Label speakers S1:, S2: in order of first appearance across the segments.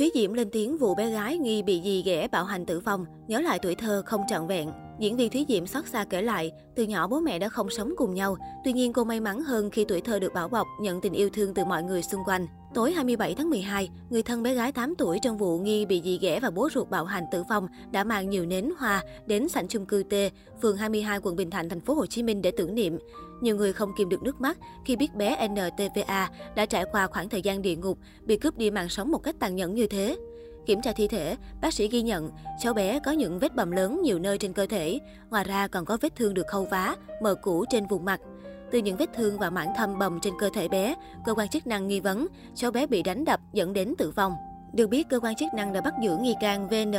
S1: Thúy Diễm lên tiếng vụ bé gái nghi bị dì ghẻ bạo hành tử vong, nhớ lại tuổi thơ không trọn vẹn. Diễn viên Thúy Diễm xót xa kể lại, từ nhỏ bố mẹ đã không sống cùng nhau. Tuy nhiên cô may mắn hơn khi tuổi thơ được bảo bọc, nhận tình yêu thương từ mọi người xung quanh. Tối 27 tháng 12, người thân bé gái 8 tuổi trong vụ nghi bị dì ghẻ và bố ruột bạo hành tử vong đã mang nhiều nến hoa đến sảnh chung cư T, phường 22 quận Bình Thạnh, thành phố Hồ Chí Minh để tưởng niệm. Nhiều người không kìm được nước mắt khi biết bé NTVA đã trải qua khoảng thời gian địa ngục, bị cướp đi mạng sống một cách tàn nhẫn như thế. Kiểm tra thi thể, bác sĩ ghi nhận cháu bé có những vết bầm lớn nhiều nơi trên cơ thể, ngoài ra còn có vết thương được khâu vá, mờ cũ trên vùng mặt. Từ những vết thương và mảng thâm bầm trên cơ thể bé, cơ quan chức năng nghi vấn cháu bé bị đánh đập dẫn đến tử vong. Được biết, cơ quan chức năng đã bắt giữ nghi can VN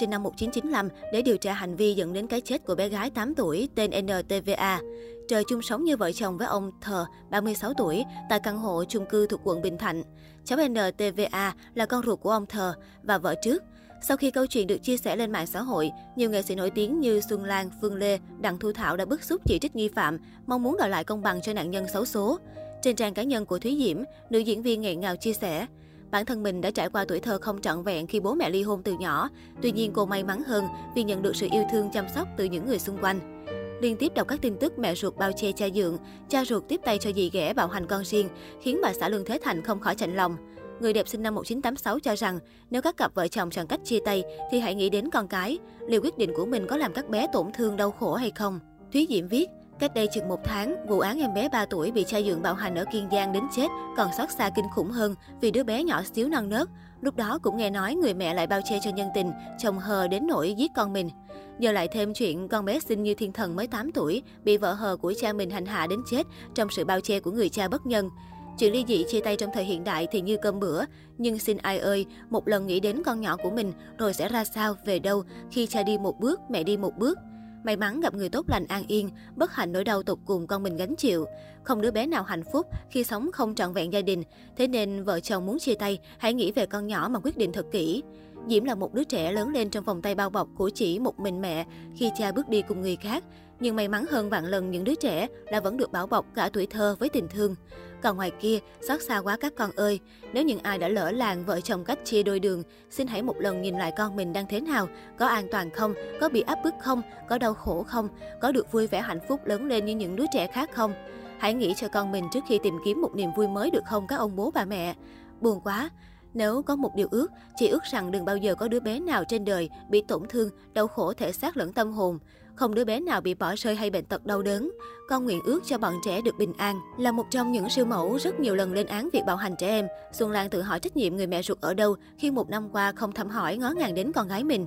S1: sinh năm 1995, để điều tra hành vi dẫn đến cái chết của bé gái 8 tuổi tên NTVA. Trời chung sống như vợ chồng với ông Thờ, 36 tuổi, tại căn hộ chung cư thuộc quận Bình Thạnh. Cháu NTVA là con ruột của ông Thờ và vợ trước. Sau khi câu chuyện được chia sẻ lên mạng xã hội, nhiều nghệ sĩ nổi tiếng như Xuân Lan, Phương Lê, Đặng Thu Thảo đã bức xúc chỉ trích nghi phạm, mong muốn đòi lại công bằng cho nạn nhân xấu số. Trên trang cá nhân của Thúy Diễm, nữ diễn viên nghẹn ngào chia sẻ, Bản thân mình đã trải qua tuổi thơ không trọn vẹn khi bố mẹ ly hôn từ nhỏ. Tuy nhiên cô may mắn hơn vì nhận được sự yêu thương chăm sóc từ những người xung quanh. Liên tiếp đọc các tin tức mẹ ruột bao che cha dượng, cha ruột tiếp tay cho dì ghẻ bạo hành con riêng, khiến bà xã Lương Thế Thành không khỏi chạnh lòng. Người đẹp sinh năm 1986 cho rằng, nếu các cặp vợ chồng chọn cách chia tay thì hãy nghĩ đến con cái. Liệu quyết định của mình có làm các bé tổn thương đau khổ hay không? Thúy Diễm viết, Cách đây chừng một tháng, vụ án em bé 3 tuổi bị cha dượng bạo hành ở Kiên Giang đến chết còn xót xa kinh khủng hơn vì đứa bé nhỏ xíu non nớt. Lúc đó cũng nghe nói người mẹ lại bao che cho nhân tình, chồng hờ đến nỗi giết con mình. Giờ lại thêm chuyện con bé sinh như thiên thần mới 8 tuổi, bị vợ hờ của cha mình hành hạ đến chết trong sự bao che của người cha bất nhân. Chuyện ly dị chia tay trong thời hiện đại thì như cơm bữa, nhưng xin ai ơi, một lần nghĩ đến con nhỏ của mình rồi sẽ ra sao, về đâu khi cha đi một bước, mẹ đi một bước. May mắn gặp người tốt lành an yên, bất hạnh nỗi đau tục cùng con mình gánh chịu. Không đứa bé nào hạnh phúc khi sống không trọn vẹn gia đình. Thế nên vợ chồng muốn chia tay, hãy nghĩ về con nhỏ mà quyết định thật kỹ. Diễm là một đứa trẻ lớn lên trong vòng tay bao bọc của chỉ một mình mẹ khi cha bước đi cùng người khác. Nhưng may mắn hơn vạn lần những đứa trẻ là vẫn được bảo bọc cả tuổi thơ với tình thương. Còn ngoài kia, xót xa quá các con ơi. Nếu những ai đã lỡ làng vợ chồng cách chia đôi đường, xin hãy một lần nhìn lại con mình đang thế nào, có an toàn không, có bị áp bức không, có đau khổ không, có được vui vẻ hạnh phúc lớn lên như những đứa trẻ khác không. Hãy nghĩ cho con mình trước khi tìm kiếm một niềm vui mới được không các ông bố bà mẹ. Buồn quá, nếu có một điều ước, chỉ ước rằng đừng bao giờ có đứa bé nào trên đời bị tổn thương, đau khổ thể xác lẫn tâm hồn. Không đứa bé nào bị bỏ rơi hay bệnh tật đau đớn. Con nguyện ước cho bọn trẻ được bình an. Là một trong những siêu mẫu rất nhiều lần lên án việc bạo hành trẻ em, Xuân Lan tự hỏi trách nhiệm người mẹ ruột ở đâu khi một năm qua không thăm hỏi ngó ngàng đến con gái mình.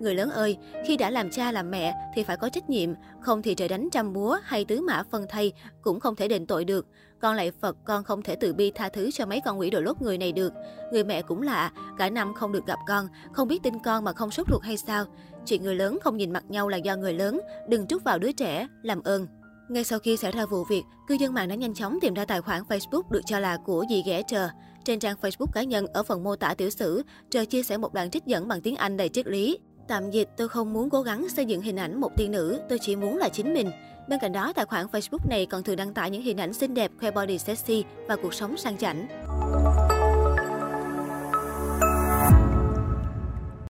S1: Người lớn ơi, khi đã làm cha làm mẹ thì phải có trách nhiệm, không thì trời đánh trăm búa hay tứ mã phân thay cũng không thể đền tội được. Con lại Phật, con không thể từ bi tha thứ cho mấy con quỷ đồ lốt người này được. Người mẹ cũng lạ, cả năm không được gặp con, không biết tin con mà không sốt ruột hay sao. Chuyện người lớn không nhìn mặt nhau là do người lớn, đừng trút vào đứa trẻ, làm ơn. Ngay sau khi xảy ra vụ việc, cư dân mạng đã nhanh chóng tìm ra tài khoản Facebook được cho là của dì ghẻ trờ. Trên trang Facebook cá nhân ở phần mô tả tiểu sử, Trờ chia sẻ một đoạn trích dẫn bằng tiếng Anh đầy triết lý. Tạm dịch, tôi không muốn cố gắng xây dựng hình ảnh một tiên nữ, tôi chỉ muốn là chính mình. Bên cạnh đó, tài khoản Facebook này còn thường đăng tải những hình ảnh xinh đẹp, khoe body sexy và cuộc sống sang chảnh.